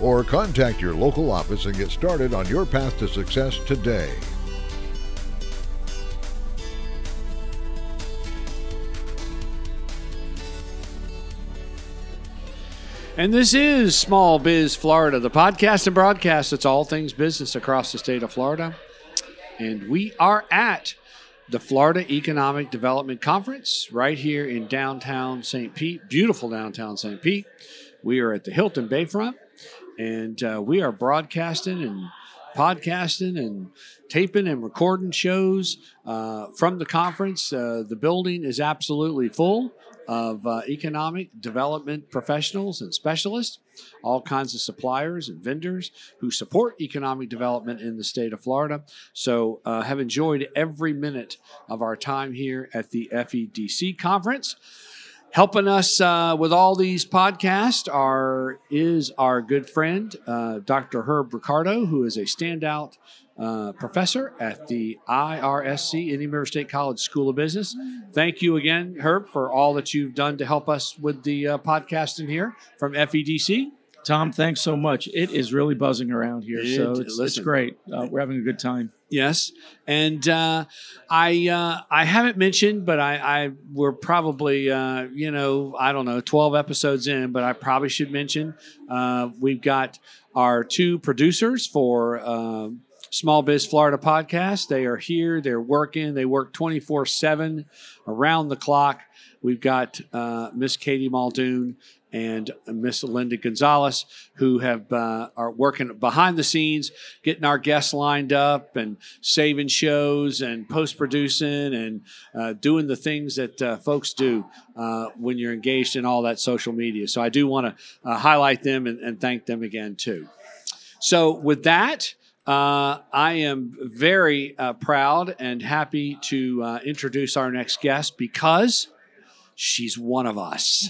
or contact your local office and get started on your path to success today. And this is Small Biz Florida, the podcast and broadcast that's all things business across the state of Florida. And we are at the Florida Economic Development Conference right here in downtown St. Pete, beautiful downtown St. Pete. We are at the Hilton Bayfront, and uh, we are broadcasting and podcasting and taping and recording shows uh, from the conference. Uh, the building is absolutely full of uh, economic development professionals and specialists, all kinds of suppliers and vendors who support economic development in the state of Florida. So, uh, have enjoyed every minute of our time here at the FEDC conference. Helping us uh, with all these podcasts are is our good friend uh, Dr. Herb Ricardo, who is a standout uh, professor at the IRSC, Indian River State College School of Business. Thank you again, Herb, for all that you've done to help us with the uh, podcasting here from FEDC. Tom, thanks so much. It is really buzzing around here, It- so it's, it's great. Uh, we're having a good time. Yes, and uh, I uh, I haven't mentioned, but I, I we're probably uh, you know I don't know twelve episodes in, but I probably should mention uh, we've got our two producers for um Small Biz Florida podcast. They are here. They're working. They work twenty four seven around the clock. We've got uh, Miss Katie Muldoon and Miss Linda Gonzalez, who have uh, are working behind the scenes, getting our guests lined up and saving shows and post producing and uh, doing the things that uh, folks do uh, when you're engaged in all that social media. So I do want to uh, highlight them and, and thank them again too. So with that. Uh, I am very proud and happy to uh, introduce our next guest because she's one of us.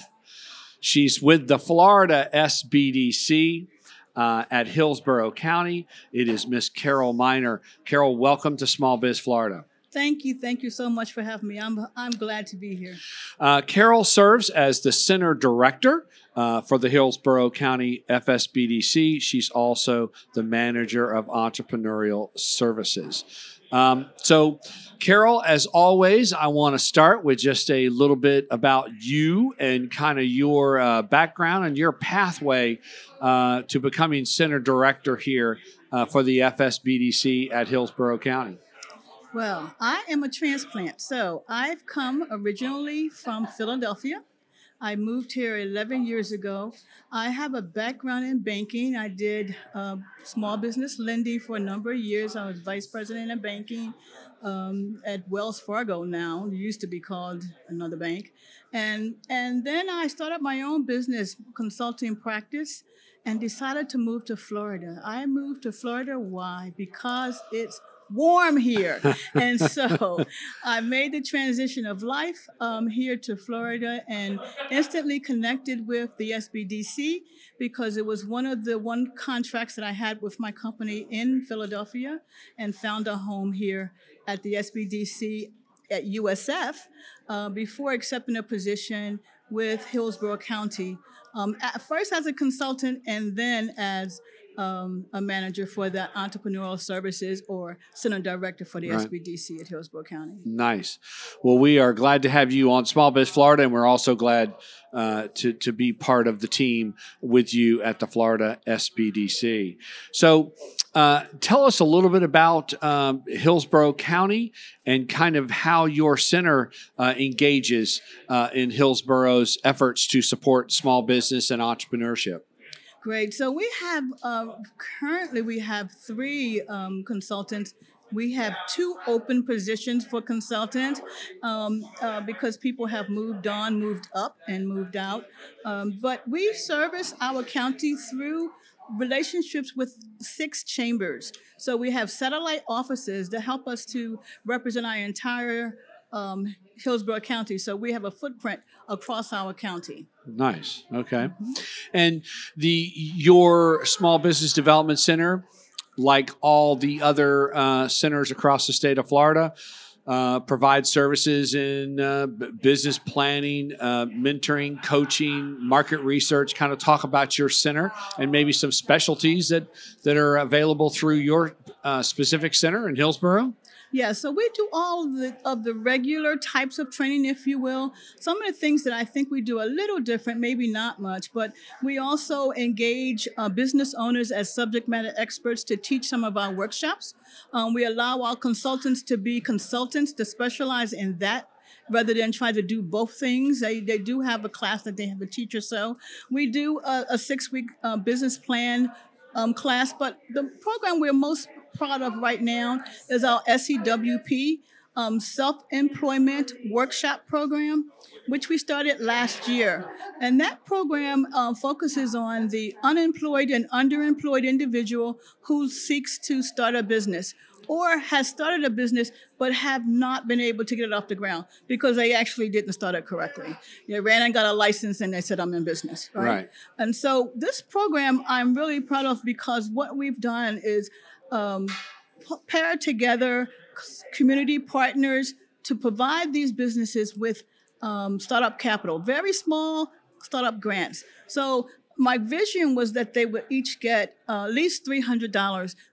She's with the Florida SBDC uh, at Hillsborough County. It is Miss Carol Miner. Carol, welcome to Small Biz Florida. Thank you. Thank you so much for having me. I'm, I'm glad to be here. Uh, Carol serves as the center director uh, for the Hillsborough County FSBDC. She's also the manager of entrepreneurial services. Um, so, Carol, as always, I want to start with just a little bit about you and kind of your uh, background and your pathway uh, to becoming center director here uh, for the FSBDC at Hillsborough County. Well, I am a transplant. So I've come originally from Philadelphia. I moved here 11 years ago. I have a background in banking. I did uh, small business lending for a number of years. I was vice president of banking um, at Wells Fargo now. It used to be called another bank. And, and then I started my own business consulting practice and decided to move to Florida. I moved to Florida. Why? Because it's warm here. and so I made the transition of life um, here to Florida and instantly connected with the SBDC because it was one of the one contracts that I had with my company in Philadelphia and found a home here at the SBDC at USF uh, before accepting a position with Hillsborough County, um, at first as a consultant and then as um, a manager for the entrepreneurial services or center director for the Right. SBDC at Hillsborough County. Nice. Well, we are glad to have you on Small Biz Florida, and we're also glad uh, to to be part of the team with you at the Florida SBDC. So, uh, tell us a little bit about um, Hillsborough County and kind of how your center uh, engages uh, in Hillsborough's efforts to support small business and entrepreneurship. Great. So we have uh, currently we have three um, consultants. We have two open positions for consultant um, uh, because people have moved on, moved up, and moved out. Um, but we service our county through relationships with six chambers. So we have satellite offices that help us to represent our entire um, Hillsborough County. So we have a footprint across our county. Nice. Okay. And the your small business development center, like all the other uh, centers across the state of Florida, uh, provide services in uh, business planning, uh, mentoring, coaching, market research. Kind of talk about your center and maybe some specialties that that are available through your uh, specific center in Hillsborough. Yeah, so we do all of the, of the regular types of training, if you will. Some of the things that I think we do a little different, maybe not much, but we also engage uh, business owners as subject matter experts to teach some of our workshops. Um, we allow our consultants to be consultants to specialize in that rather than try to do both things. They, they do have a class that they have a teacher. So we do a, a six week uh, business plan um, class, but the program we're most proud of right now is our SEWP um, Self Employment Workshop Program, which we started last year. And that program uh, focuses on the unemployed and underemployed individual who seeks to start a business or has started a business but have not been able to get it off the ground because they actually didn't start it correctly. They ran and got a license and they said, I'm in business. Right. Right. And so this program I'm really proud of because what we've done is um, pair together community partners to provide these businesses with um, startup capital, very small startup grants. So my vision was that they would each get uh, at least $300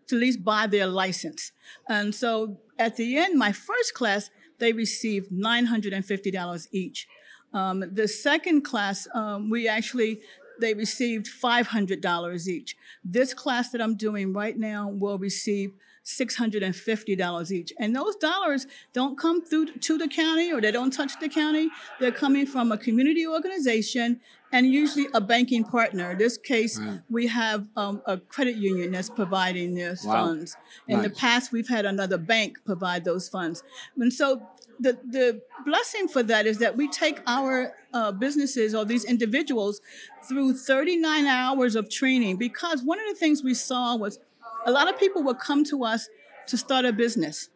to at least buy their license. And so at the end, my first class, they received $950 each. Um, the second class, um, we actually they received $500 each. This class that I'm doing right now will receive $650 each. And those dollars don't come through to the county or they don't touch the county. They're coming from a community organization and usually a banking partner. In this case, we have um, a credit union that's providing those Wow. funds. In the past, we've had another bank provide those funds. And so the, the blessing for that is that we take our uh, businesses or these individuals through 39 hours of training because one of the things we saw was a lot of people would come to us to start a business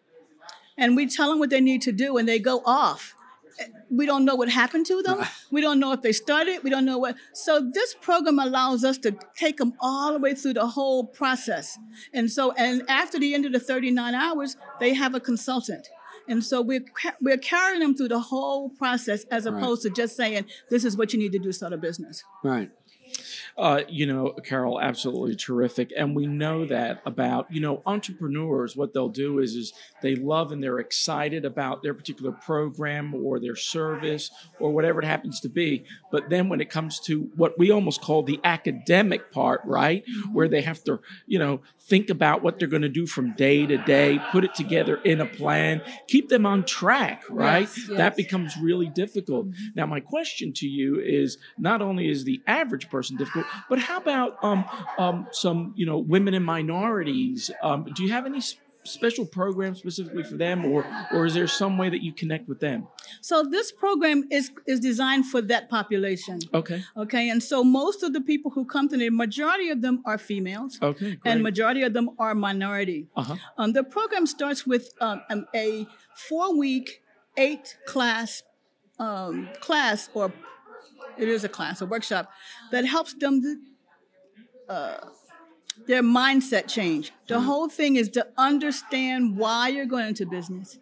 and we tell them what they need to do and they go off. We don't know what happened to them. We don't know if they started. We don't know what so this program allows us to take them all the way through the whole process. And so and after the end of the 39 hours they have a consultant and so we're, we're carrying them through the whole process as Right. opposed to just saying this is what you need to do to start a business Right. Uh, you know, Carol, absolutely terrific. And we know that about, you know, entrepreneurs, what they'll do is is they love and they're excited about their particular program or their service or whatever it happens to be. But then when it comes to what we almost call the academic part, right? Where they have to, you know, think about what they're going to do from day to day, put it together in a plan, keep them on track, right? Yes, That becomes really difficult. Now, my question to you is not only is the average person difficult, but how about um, um, some, you know, women and minorities? Um, do you have any special programs specifically for them, or or is there some way that you connect with them? so this program is is designed for that population Okay. okay and so most of the people who come to the majority of them are females Okay. and majority of them are minority uh-huh. Um, the program starts with um, um, a four-week, eight-class um, class, or it is a class, a workshop that helps them uh, their mindset change. The whole thing is to understand why you're going into business,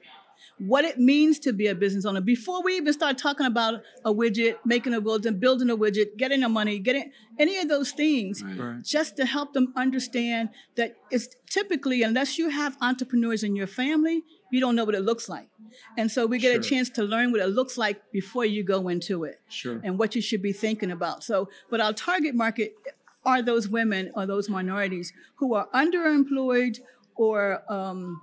what it means to be a business owner. Before we even start talking about a widget, making a widget, building a widget, getting the money, getting any of those things, Right. just to help them understand that it's typically, unless you have entrepreneurs in your family, you don't know what it looks like. And so we get Sure. a chance to learn what it looks like before you go into it Sure. and what you should be thinking about. So, but our target market are those women or those minorities who are underemployed or um,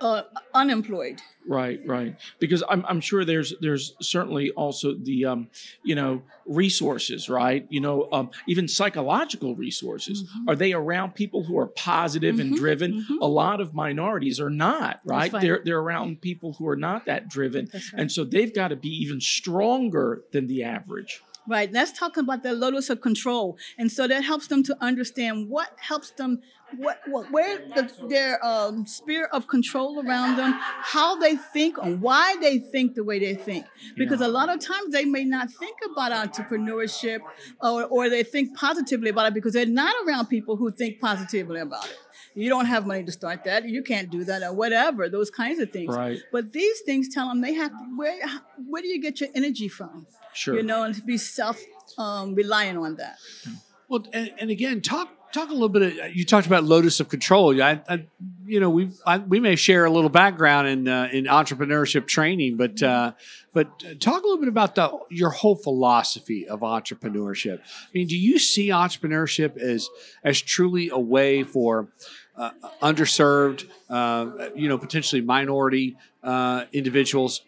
uh, unemployed. Right, right. Because I'm, I'm sure there's there's certainly also the um, you know resources, right? You know, um, even psychological resources. Mm-hmm. Are they around people who are positive and Mhm, driven? mhm. A lot of minorities are not, right? right. They're they're around people who are not that driven, right. and so they've got to be even stronger than the average. Right. That's talking about the locus of control. And so that helps them to understand what helps them, what, what where the, their um, sphere of control around them, how they think, and why they think the way they think. Because a lot of times they may not think about entrepreneurship or, or they think positively about it because they're not around people who think positively about it. You don't have money to start that. You can't do that, or whatever. Those kinds of things. Right. But these things tell them they have to. Where where do you get your energy from? Sure. You know, and to be self um, reliant on that. Well, and, and again, talk talk a little bit. Of, you talked about locus of control. I, I you know, we we may share a little background in uh, in entrepreneurship training, but uh, but talk a little bit about the your whole philosophy of entrepreneurship. I mean, do you see entrepreneurship as as truly a way for uh, underserved, uh, you know, potentially minority uh, individuals,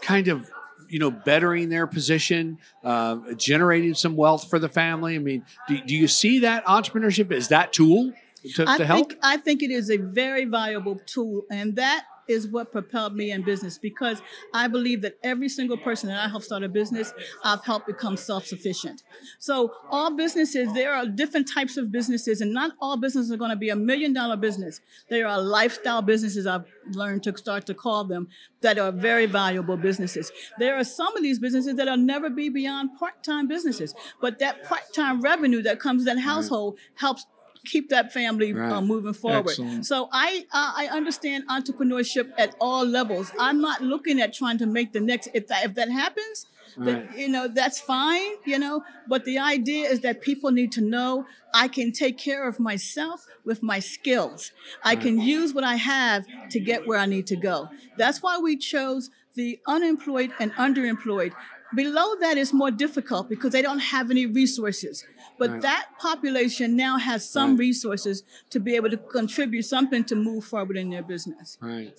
kind of you know, bettering their position, uh, generating some wealth for the family? I mean, do, do you see that entrepreneurship as that tool to, I to help? think I think it is a very valuable tool, and that is what propelled me in business because I believe that every single person that I help start a business, I've helped become self-sufficient. So all businesses, there are different types of businesses, and not all businesses are going to be a million dollar business. There are lifestyle businesses I've learned to start to call them that are very valuable businesses. There are some of these businesses that'll never be beyond part-time businesses, but that part-time revenue that comes to that household helps keep that family Right. uh, moving forward. Excellent. So I uh, I understand entrepreneurship at all levels. I'm not looking at trying to make the next if that if that happens, Right. you know that's fine, you know. But the idea is that people need to know I can take care of myself with my skills. I can use what I have to get where I need to go. That's why we chose the unemployed and underemployed. Below that is more difficult because they don't have any resources. But Right. that population now has some Right. resources to be able to contribute something to move forward in their business. Right.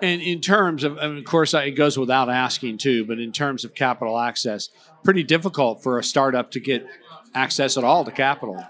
And in terms of, and of course, it goes without asking too, but in terms of capital access, pretty difficult for a startup to get access at all to capital.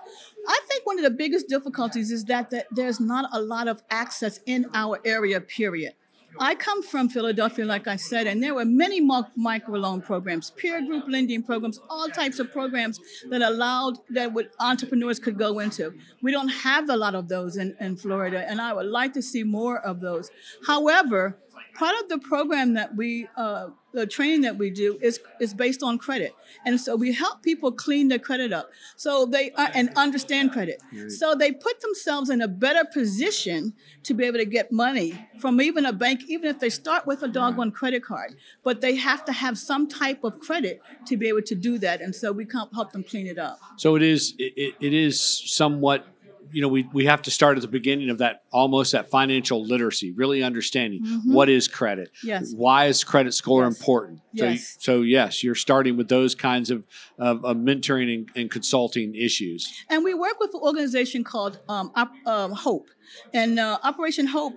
I think one of the biggest difficulties is that, that there's not a lot of access in our area, period. I come from Philadelphia, like I said, and there were many microloan programs, peer group lending programs, all types of programs that allowed that what entrepreneurs could go into. We don't have a lot of those in, in Florida, and I would like to see more of those. However, part of the program that we uh, the training that we do is is based on credit. And so we help people clean their credit up. So they and understand credit. So they put themselves in a better position to be able to get money from even a bank even if they start with a doggone credit card. But they have to have some type of credit to be able to do that. And so we help them clean it up. So it is, it- it is somewhat, you know, we, we have to start at the beginning of that, almost that financial literacy, really understanding what is credit. Yes. Why is credit score Yes. important? So, Yes. so yes, you're starting with those kinds of, of, of mentoring and, and consulting issues. And we work with an organization called um, Op- um, Hope. And uh, Operation Hope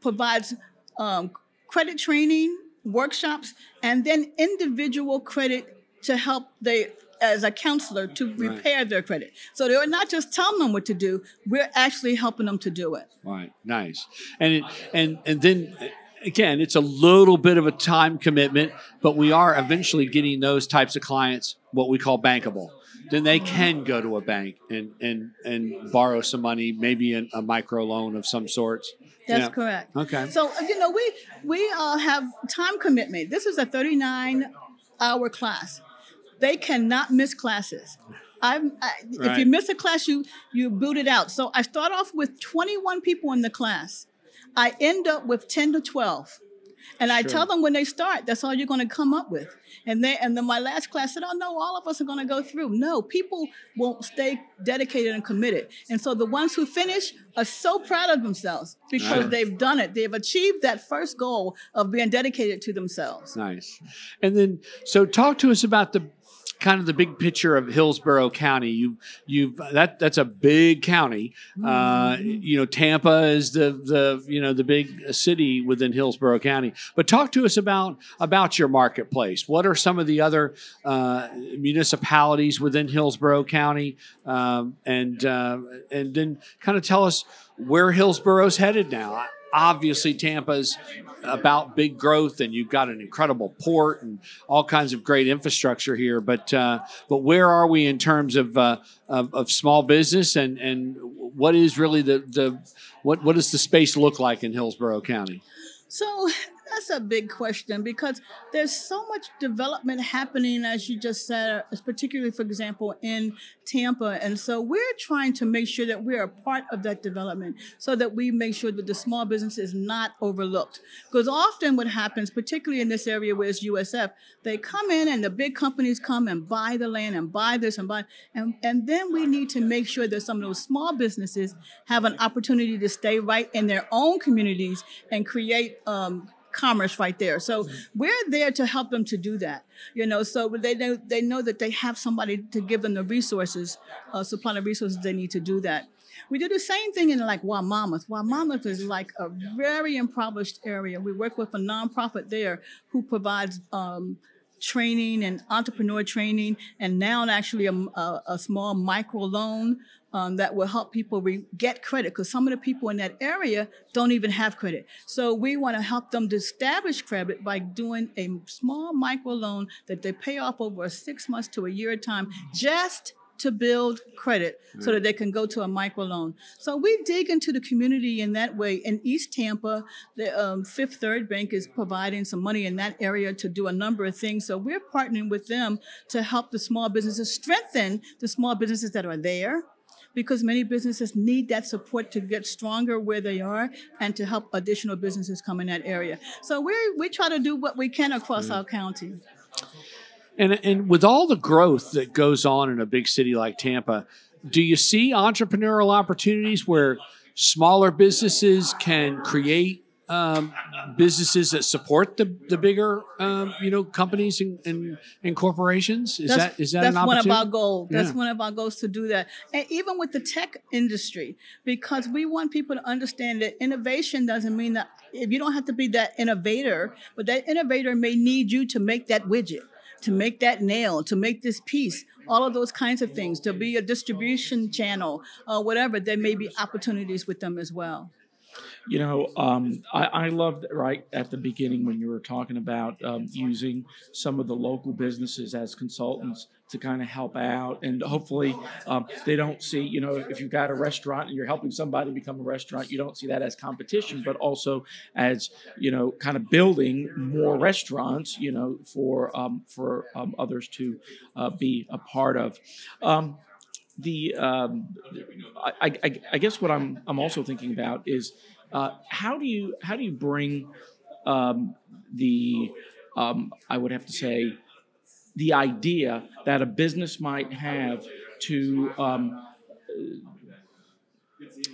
provides um, credit training, workshops, and then individual credit to help they as a counselor to repair their credit. So they're not just telling them what to do, we're actually helping them to do it. Right. Nice. And it, and and then uh, again, it's a little bit of a time commitment, but we are eventually getting those types of clients what we call bankable. Then they can go to a bank and and and borrow some money, maybe in a micro loan of some sorts. That's Yeah. correct. Okay. So you know, we we uh, have time commitment. This is a 39 hour class. They cannot miss classes. I'm, I, If you miss a class, you you boot it out. So I start off with 21 people in the class. I end up with 10 to 12. And I tell them when they start, that's all you're going to come up with. And they and then my last class said, "Oh no, all of us are going to go through." No, people won't stay dedicated and committed. And so the ones who finish are so proud of themselves because Right. they've done it. They've achieved that first goal of being dedicated to themselves. Nice. And then, so talk to us about the kind of the big picture of Hillsborough County. You, you've that that's a big county. Uh, you know, Tampa is the the you know the big city within Hillsborough County. But talk to us about about your marketplace. What are some of the other uh, municipalities within Hillsborough County? Um, and uh, and then kind of tell us where Hillsborough's headed now. Obviously Tampa's about big growth, and you've got an incredible port and all kinds of great infrastructure here. But uh, but where are we in terms of, uh, of, of small business, and and what is really the the what what does the space look like in Hillsborough County? So that's a big question because there's so much development happening, as you just said, particularly, for example, in Tampa. And so we're trying to make sure that we're a part of that development so that we make sure that the small business is not overlooked. Because often what happens, particularly in this area where it's USF, they come in and the big companies come and buy the land and buy this and buy, and, and then we need to make sure that some of those small businesses have an opportunity to stay right in their own communities and create um, commerce right there. So we're there to help them to do that. You know, so they know they know that they have somebody to give them the resources, uh, supply the resources they need to do that. We do the same thing in like Wimauma. Wimauma is like a very impoverished area. We work with a nonprofit there who provides um, training and entrepreneur training, and now actually a, a, a small micro loan um, that will help people re- get credit because some of the people in that area don't even have credit. So we want to help them to establish credit by doing a small micro loan that they pay off over six months to a year time, just to build credit so that they can go to a micro loan. So we dig into the community in that way. In East Tampa, the um, Fifth Third Bank is providing some money in that area to do a number of things. So we're partnering with them to help the small businesses strengthen the small businesses that are there because many businesses need that support to get stronger where they are and to help additional businesses come in that area. So we we try to do what we can across mm. our county. And and with all the growth that goes on in a big city like Tampa, do you see entrepreneurial opportunities where smaller businesses can create um, businesses that support the the bigger um, you know companies and, and, and corporations? Is that's, that is that that's one of our goals? That's yeah. one of our goals to do that, and even with the tech industry, because we want people to understand that innovation doesn't mean that if you don't have to be that innovator, but that innovator may need you to make that widget to make that nail, to make this piece, all of those kinds of things, to be a distribution channel, uh, whatever, there may be opportunities with them as well. You know, um, I, I loved right at the beginning when you were talking about um, using some of the local businesses as consultants to kind of help out, and hopefully um, they don't see. You know, if you've got a restaurant and you're helping somebody become a restaurant, you don't see that as competition, but also as you know, kind of building more restaurants. You know, for um, for um, others to uh, be a part of. Um, the um, I, I, I, guess what I'm I'm also thinking about is uh, how do you how do you bring um, the I would have to say the idea that a business might have to um,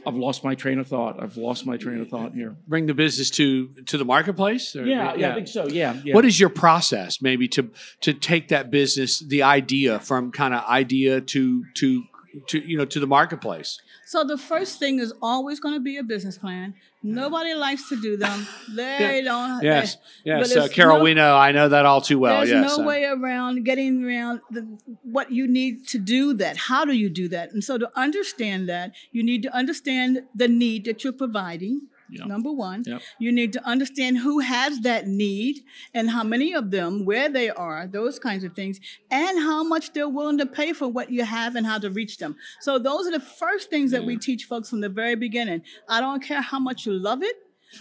I've lost my train of thought. I've lost my train of thought here. Bring the business to to the marketplace. Or, yeah, yeah, yeah, I think so. Yeah, yeah. What is your process, maybe to to take that business, the idea from kind of idea to to to you know to the marketplace? So the first thing is always going to be a business plan. Nobody likes to do them. They yeah. don't. Yes, they, yes. Uh, Carol, no, we know. I know that all too well. There's yes, no way around getting around the, what you need to do that. How do you do that? And so to understand that, you need to understand the need that you're providing Yep. Number one, yep. you need to understand who has that need and how many of them, where they are, those kinds of things, and how much they're willing to pay for what you have and how to reach them. So, those are the first things that we teach folks from the very beginning. I don't care how much you love it,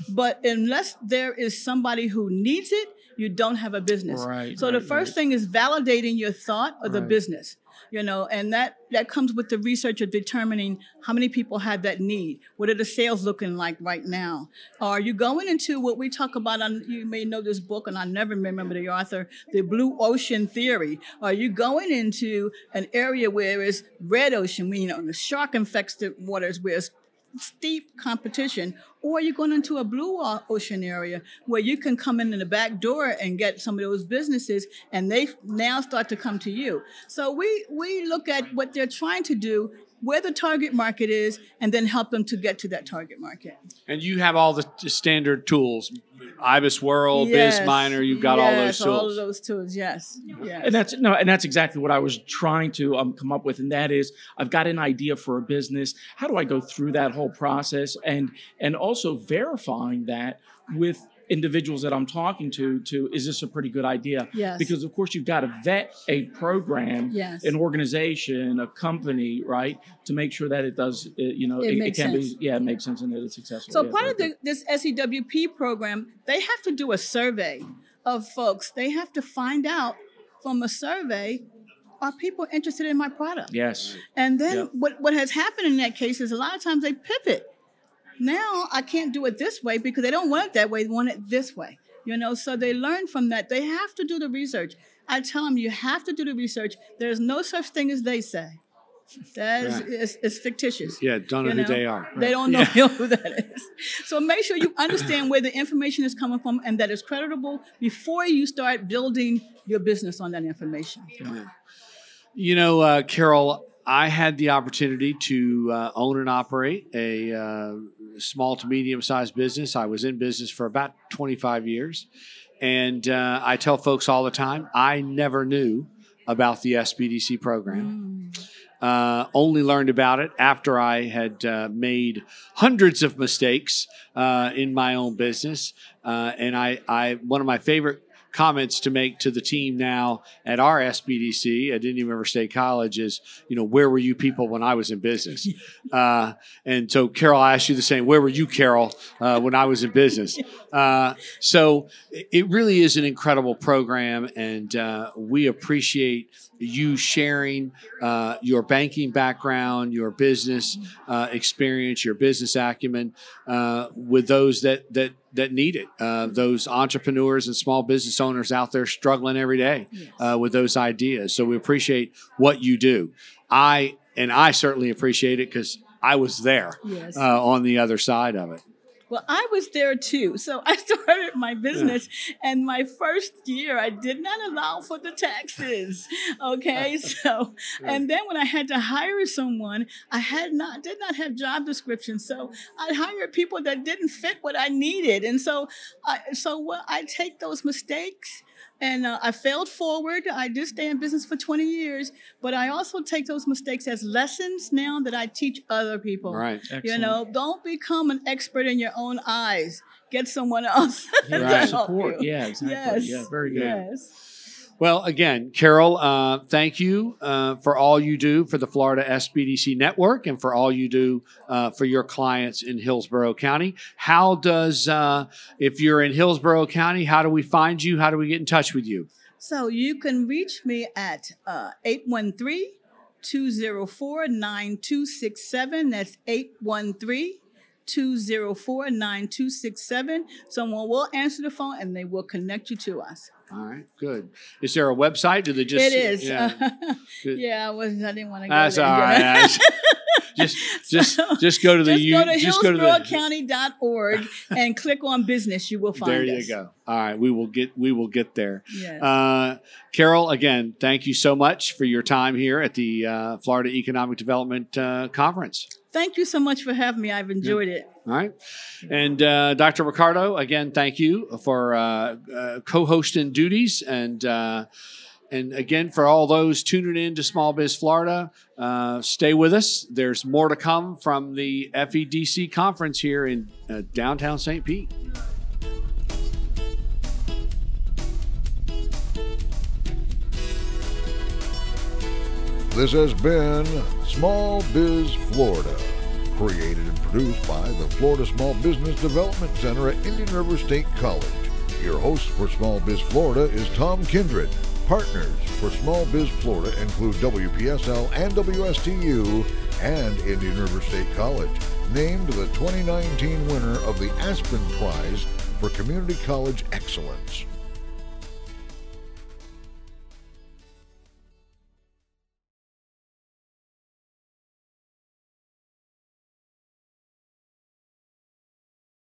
but unless there is somebody who needs it, you don't have a business. Right, so, right, the first right. thing is validating your thought of the business you know and that that comes with the research of determining how many people have that need. What are the sales looking like right now? Are you going into what we talk about? On you may know this book and i never remember the author the blue ocean theory. Are you going into an area where it's red ocean you know the shark infested waters where it's steep competition, or you're going into a blue ocean area where you can come in in the back door and get some of those businesses, and they now start to come to you. So we we look at what they're trying to do where the target market is and then help them to get to that target market. And you have all the standard tools, IBIS World, Yes. BizMiner. You've got all those Yes, tools. all of those tools. Yes. yes. And that's no, and that's exactly what I was trying to um, come up with, and that is, I've got an idea for a business. How do I go through that whole process, and and also verifying that with individuals that I'm talking to, to is this a pretty good idea? Yes. Because of course you've got to vet a program, Yes. an organization, a company, right, to make sure that it does, uh, you know, It it, makes can sense. be, yeah, it makes sense and that it's successful. So Yeah, part of the, this SEWP program, they have to do a survey of folks. They have to find out from a survey, are people interested in my product? yes, And then Yep. what, what has happened in that case is a lot of times they pivot. Now I can't do it this way because they don't want it that way. They want it this way. You know, so they learn from that. They have to do the research. I tell them you have to do the research. There's no such thing as they say. That is Right. fictitious. yeah, don't know You who they are. They don't know who that is. So make sure you understand where the information is coming from and that it's creditable before you start building your business on that information. You know, uh, Carol, I had the opportunity to uh, own and operate a uh, small to medium sized business. I was in business for about 25 years. And uh, I tell folks all the time, I never knew about the SBDC program. Uh, only learned about it after I had uh, made hundreds of mistakes uh, in my own business. Uh, and I, I, one of my favorite comments to make to the team now at our SBDC at Indian River State College is, you know, where were you people when I was in business? Uh, and so, Carol, I asked you the same. Where were you, Carol, uh, when I was in business? Uh, so it it really is an incredible program, and uh, we appreciate you sharing uh, your banking background, your business uh, experience, your business acumen uh, with those that that that need it. Uh, those entrepreneurs and small business owners out there struggling every day uh, with those ideas. So we appreciate what you do. I and I certainly appreciate it because I was there Yes. uh, on the other side of it. Well, I was there too. So I started my business, and my first year, I did not allow for the taxes. Okay, so and then when I had to hire someone, I had not did not have job descriptions. So I hired people that didn't fit what I needed, and so I so I take those mistakes. And uh, I failed forward. I did stay in business for 20 years, but I also take those mistakes as lessons now that I teach other people. Right. Excellent. You know, don't become an expert in your own eyes. Get someone else Yeah, to help support. you. Yeah, exactly. Yes. Yeah, very good. Yes. Well, again, Carol, uh, thank you uh, for all you do for the Florida SBDC network and for all you do uh, for your clients in Hillsborough County. How does, uh, if you're in Hillsborough County, how do we find you? How do we get in touch with you? So you can reach me at uh, 813 204 9267. That's 813 204 9267. Someone will answer the phone and they will connect you to us. All right, good. Is there a website? Do they just? it is. Yeah. Yeah, I, was, I didn't want to go That's there. all right. Just, just, just go to the. Just go to just go to hillsboroughcounty.org and click on business. You will find There us. you go. All right, we will get. We will get there. Yes. Uh, Carol, again, thank you so much for your time here at the uh, Florida Economic Development uh, Conference. Thank you so much for having me. I've enjoyed it. All right. And uh, Dr. Ricardo, again, thank you for uh, uh, co hosting duties. And, uh, and again, for all those tuning in to Small Biz Florida, uh, stay with us. There's more to come from the FEDC conference here in uh, downtown St. Pete. This has been Small Biz Florida, created and produced by the Florida Small Business Development Center at Indian River State College. Your host for Small Biz Florida is Tom Kindred. Partners for Small Biz Florida include WPSL and WSTU and Indian River State College, named the 2019 winner of the Aspen Prize for Community College Excellence.